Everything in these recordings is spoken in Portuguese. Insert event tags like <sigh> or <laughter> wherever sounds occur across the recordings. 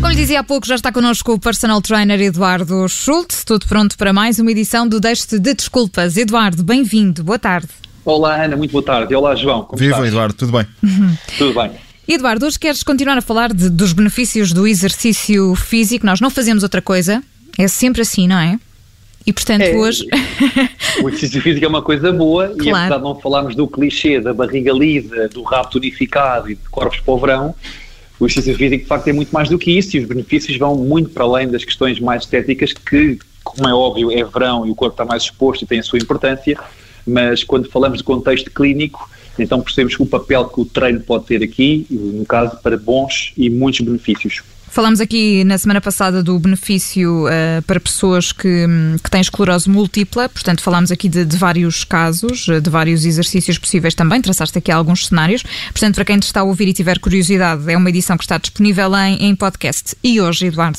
Como lhe dizia há pouco, já está connosco o personal trainer Eduardo Schultz. Tudo pronto para mais uma edição do Deixe de Desculpas. Eduardo, bem-vindo. Boa tarde. Olá, Ana, muito boa tarde. Olá, João. Como Viva, estás? Eduardo, tudo bem? <laughs> Tudo bem. Eduardo, hoje queres continuar a falar de- dos benefícios do exercício físico. Nós não fazemos outra coisa. É sempre assim, não é? E portanto, É. hoje. O exercício físico é uma coisa boa e Claro. apesar de não falarmos do clichê da barriga lisa, do rabo tonificado e de corpos para o verão, o exercício físico de facto é muito mais do que isso e os benefícios vão muito para além das questões mais estéticas que, como é óbvio, é verão e o corpo está mais exposto e tem a sua importância, mas quando falamos de contexto clínico, então percebemos o papel que o treino pode ter aqui, no caso, para bons e muitos benefícios. Falámos aqui na semana passada do benefício eh, para pessoas que, hum, que têm esclerose múltipla, portanto, falámos aqui de, de vários casos, eh, de vários exercícios possíveis também, traçaste aqui alguns cenários. Portanto, para quem te está a ouvir e tiver curiosidade, é uma edição que está disponível em, em podcast. E hoje, Eduardo?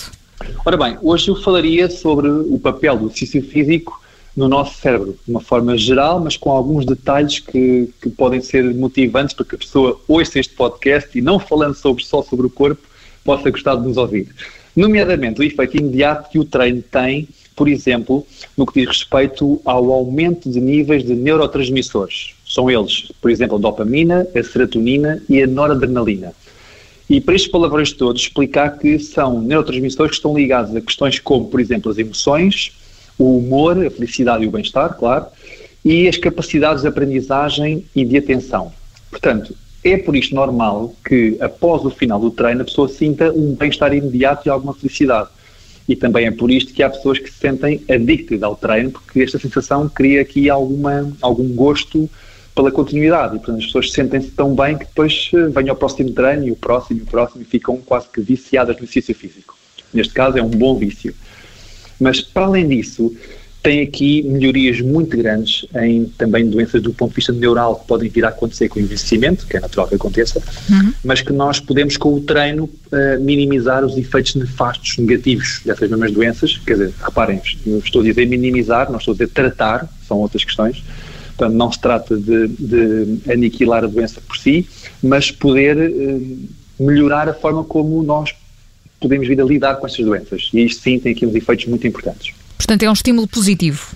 Ora bem, hoje eu falaria sobre o papel do exercício físico no nosso cérebro, de uma forma geral, mas com alguns detalhes que, que podem ser motivantes para que a pessoa ouça este podcast e não falando sobre, só sobre o corpo, possa gostar de nos ouvir. Nomeadamente, o efeito imediato que o treino tem, por exemplo, no que diz respeito ao aumento de níveis de neurotransmissores. São eles, por exemplo, a dopamina, a serotonina e a noradrenalina. E para estes palavrões todos, explicar que são neurotransmissores que estão ligados a questões como, por exemplo, as emoções, o humor, a felicidade e o bem-estar, claro, e as capacidades de aprendizagem e de atenção. Portanto, é por isto normal que, após o final do treino, a pessoa sinta um bem-estar imediato e alguma felicidade. E também é por isto que há pessoas que se sentem addicted ao treino, porque esta sensação cria aqui alguma, algum gosto pela continuidade. E, portanto, as pessoas sentem-se tão bem que depois eh, vem ao próximo treino e o próximo e o próximo e ficam quase que viciadas no exercício físico. Neste caso, é um bom vício. Mas, para além disso, tem aqui melhorias muito grandes em também doenças do ponto de vista neural que podem vir a acontecer com o envelhecimento, que é natural que aconteça, mas que nós podemos, com o treino, eh, minimizar os efeitos nefastos negativos dessas mesmas doenças. Quer dizer, reparem, estou a dizer minimizar, não estou a dizer tratar, são outras questões. Portanto, não se trata de, de aniquilar a doença por si, mas poder eh, melhorar a forma como nós podemos vir a lidar com estas doenças. E isto sim tem aqui uns efeitos muito importantes. Portanto, é um estímulo positivo.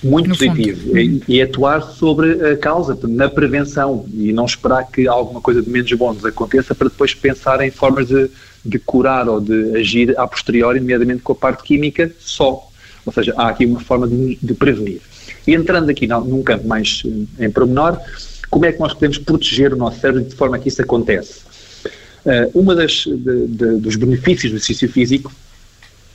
Muito positivo. E, e atuar sobre a causa, na prevenção e não esperar que alguma coisa de menos bom nos aconteça para depois pensar em formas de, de curar ou de agir a posteriori, nomeadamente com a parte química só. Ou seja, há aqui uma forma de, de prevenir. E entrando aqui num num campo mais eh, em pormenor, como é que nós podemos proteger o nosso cérebro de forma que isso acontece? Uh, uma das de- de- dos benefícios do exercício físico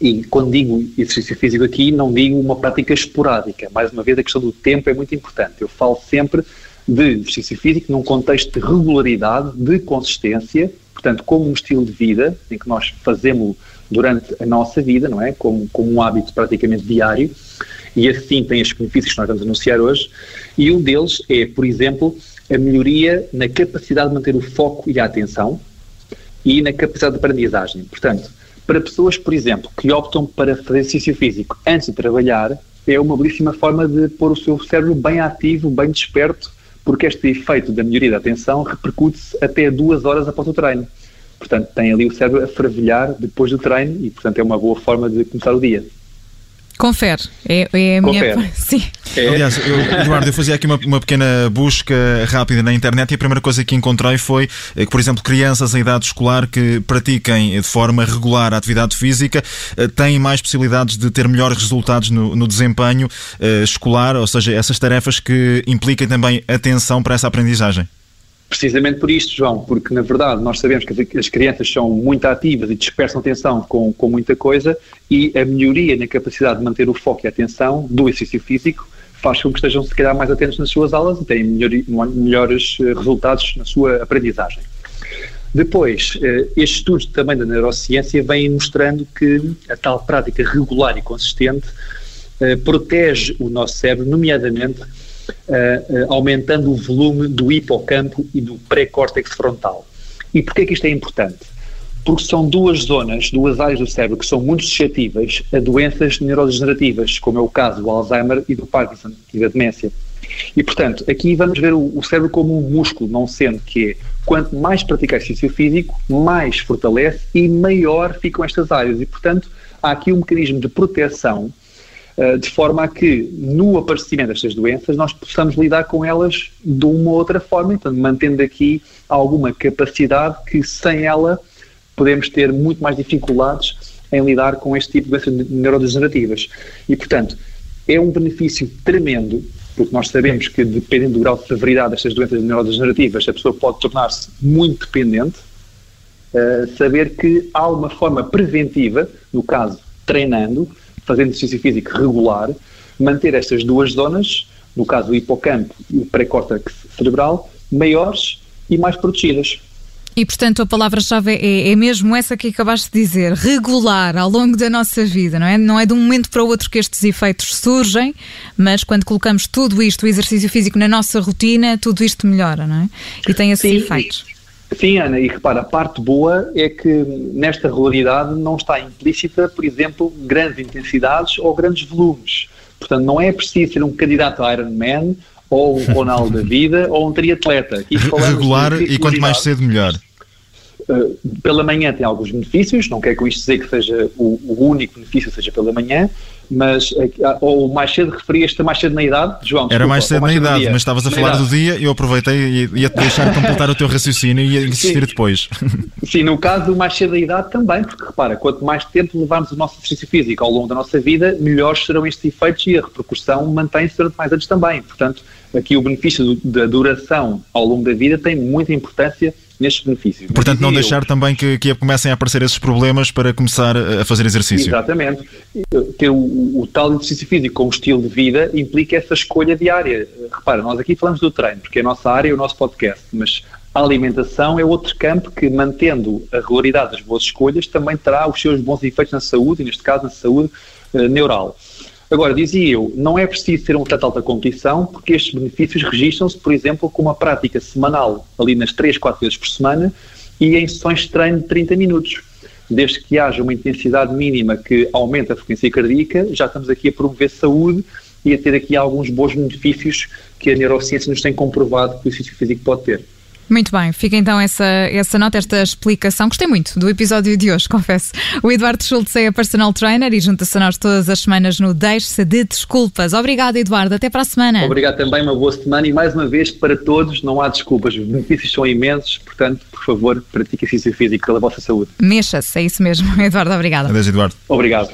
e quando digo exercício físico aqui, não digo uma prática esporádica. Mais uma vez, a questão do tempo é muito importante. Eu falo sempre de exercício físico num contexto de regularidade, de consistência, portanto, como um estilo de vida, em que nós fazemos durante a nossa vida, não é? Como, como um hábito praticamente diário, e assim tem estes benefícios que nós vamos anunciar hoje, e um deles é, por exemplo, a melhoria na capacidade de manter o foco e a atenção, e na capacidade de aprendizagem. Portanto, para pessoas, por exemplo, que optam para fazer exercício físico antes de trabalhar, é uma belíssima forma de pôr o seu cérebro bem ativo, bem desperto, porque este efeito da melhoria da atenção repercute-se até duas horas após o treino. Portanto, tem ali o cérebro a fervilhar depois do treino e, portanto, é uma boa forma de começar o dia. Confere. É, é a minha. Confere. <laughs> Sim. É, Aliás, eu, Eduardo, eu fazia aqui uma, uma pequena busca rápida na internet e a primeira coisa que encontrei foi eh, que, por exemplo, crianças em idade escolar que pratiquem de forma regular a atividade física eh, têm mais possibilidades de ter melhores resultados no, no desempenho eh, escolar, ou seja, essas tarefas que impliquem também atenção para essa aprendizagem. Precisamente por isto, João, porque na verdade nós sabemos que as- as crianças são muito ativas e dispersam atenção com, com muita coisa e a melhoria na capacidade de manter o foco e a atenção do exercício físico faz com que estejam se calhar mais atentos nas suas aulas e tenham melhori- melhores eh, resultados na sua aprendizagem. Depois, eh, estes estudos também da neurociência vêm mostrando que a tal prática regular e consistente eh, protege o nosso cérebro, nomeadamente aumentando o volume do hipocampo e do pré-córtex frontal. E porquê que isto é importante? porque são duas zonas, duas áreas do cérebro que são muito suscetíveis a doenças neurodegenerativas, como é o caso do Alzheimer e do Parkinson e da demência. E, portanto, aqui vamos ver o, cérebro como um músculo, não sendo que quanto mais pratica exercício físico, mais fortalece e maior ficam estas áreas. E, portanto, há aqui um mecanismo de proteção de forma a que, no aparecimento destas doenças, nós possamos lidar com elas de uma ou outra forma, então, mantendo aqui alguma capacidade que, sem ela, podemos ter muito mais dificuldades em lidar com este tipo de doenças neurodegenerativas. E, portanto, é um benefício tremendo porque nós sabemos que, dependendo do grau de severidade destas doenças neurodegenerativas, a pessoa pode tornar-se muito dependente. Uh, saber que há uma forma preventiva, no caso, treinando, fazendo exercício físico regular, manter estas duas zonas, no caso o hipocampo e o pré-córtex cerebral, maiores e mais protegidas. E, portanto, a palavra-chave é, é, mesmo essa que acabaste de dizer, regular ao longo da nossa vida, não é? Não é de um momento para o outro que estes efeitos surgem, mas quando colocamos tudo isto, o exercício físico, na nossa rotina, tudo isto melhora, não é? E tem esses Sim, efeitos. Sim, Ana, e repara, a parte boa é que nesta regularidade não está implícita, por exemplo, grandes intensidades ou grandes volumes. Portanto, não é preciso ser um candidato a Ironman ou um Ronaldo da <laughs> vida ou um triatleta. Regular e quanto mais cedo melhor. Eh, pela manhã tem alguns benefícios, não quer com isto dizer que seja o, o único benefício seja pela manhã, mas eh, ou mais cedo referias-te mais cedo na idade, João? Desculpa, Era mais cedo mais na idade, mas estavas a na falar idade. do dia e eu aproveitei e ia-te <laughs> deixar completar o teu raciocínio e ia insistir Sim. depois. Sim, no caso mais cedo da idade também, porque repara, quanto mais tempo levarmos o nosso exercício físico ao longo da nossa vida, melhores serão estes efeitos e a repercussão mantém-se durante mais anos também. Portanto, aqui o benefício da duração ao longo da vida tem muita importância nestes benefícios. Portanto, não deixar eu, também que, que comecem a aparecer esses problemas para começar a fazer exercício. Exatamente. Ter o, o, tal exercício físico como estilo de vida implica essa escolha diária. Repara, nós aqui falamos do treino, porque é a nossa área e o nosso podcast, mas a alimentação é outro campo que, mantendo a regularidade das boas escolhas, também terá os seus bons efeitos na saúde, e neste caso na saúde uh, neural. Agora, dizia eu, não é preciso ser um de alta competição, porque estes benefícios registram-se, por exemplo, com uma prática semanal, ali nas 3, 4 vezes por semana, e em sessões de treino de 30 minutos. Desde que haja uma intensidade mínima que aumente a frequência cardíaca, já estamos aqui a promover saúde e a ter aqui alguns bons benefícios que a neurociência nos tem comprovado que o exercício físico pode ter. Muito bem, fica então essa, essa nota, esta explicação. Gostei muito do episódio de hoje, <laughs> confesso. O Eduardo Schultz é personal trainer e junta-se a nós todas as semanas no Deixe-se de Desculpas. Obrigado, Eduardo. Até para a semana. Obrigado também, uma boa semana e mais uma vez para todos, não há desculpas. Os benefícios são imensos, portanto, por favor, pratique exercício físico pela vossa saúde. Mexa-se, é isso mesmo. <laughs> Eduardo, obrigado. Adeus, Eduardo. Obrigado.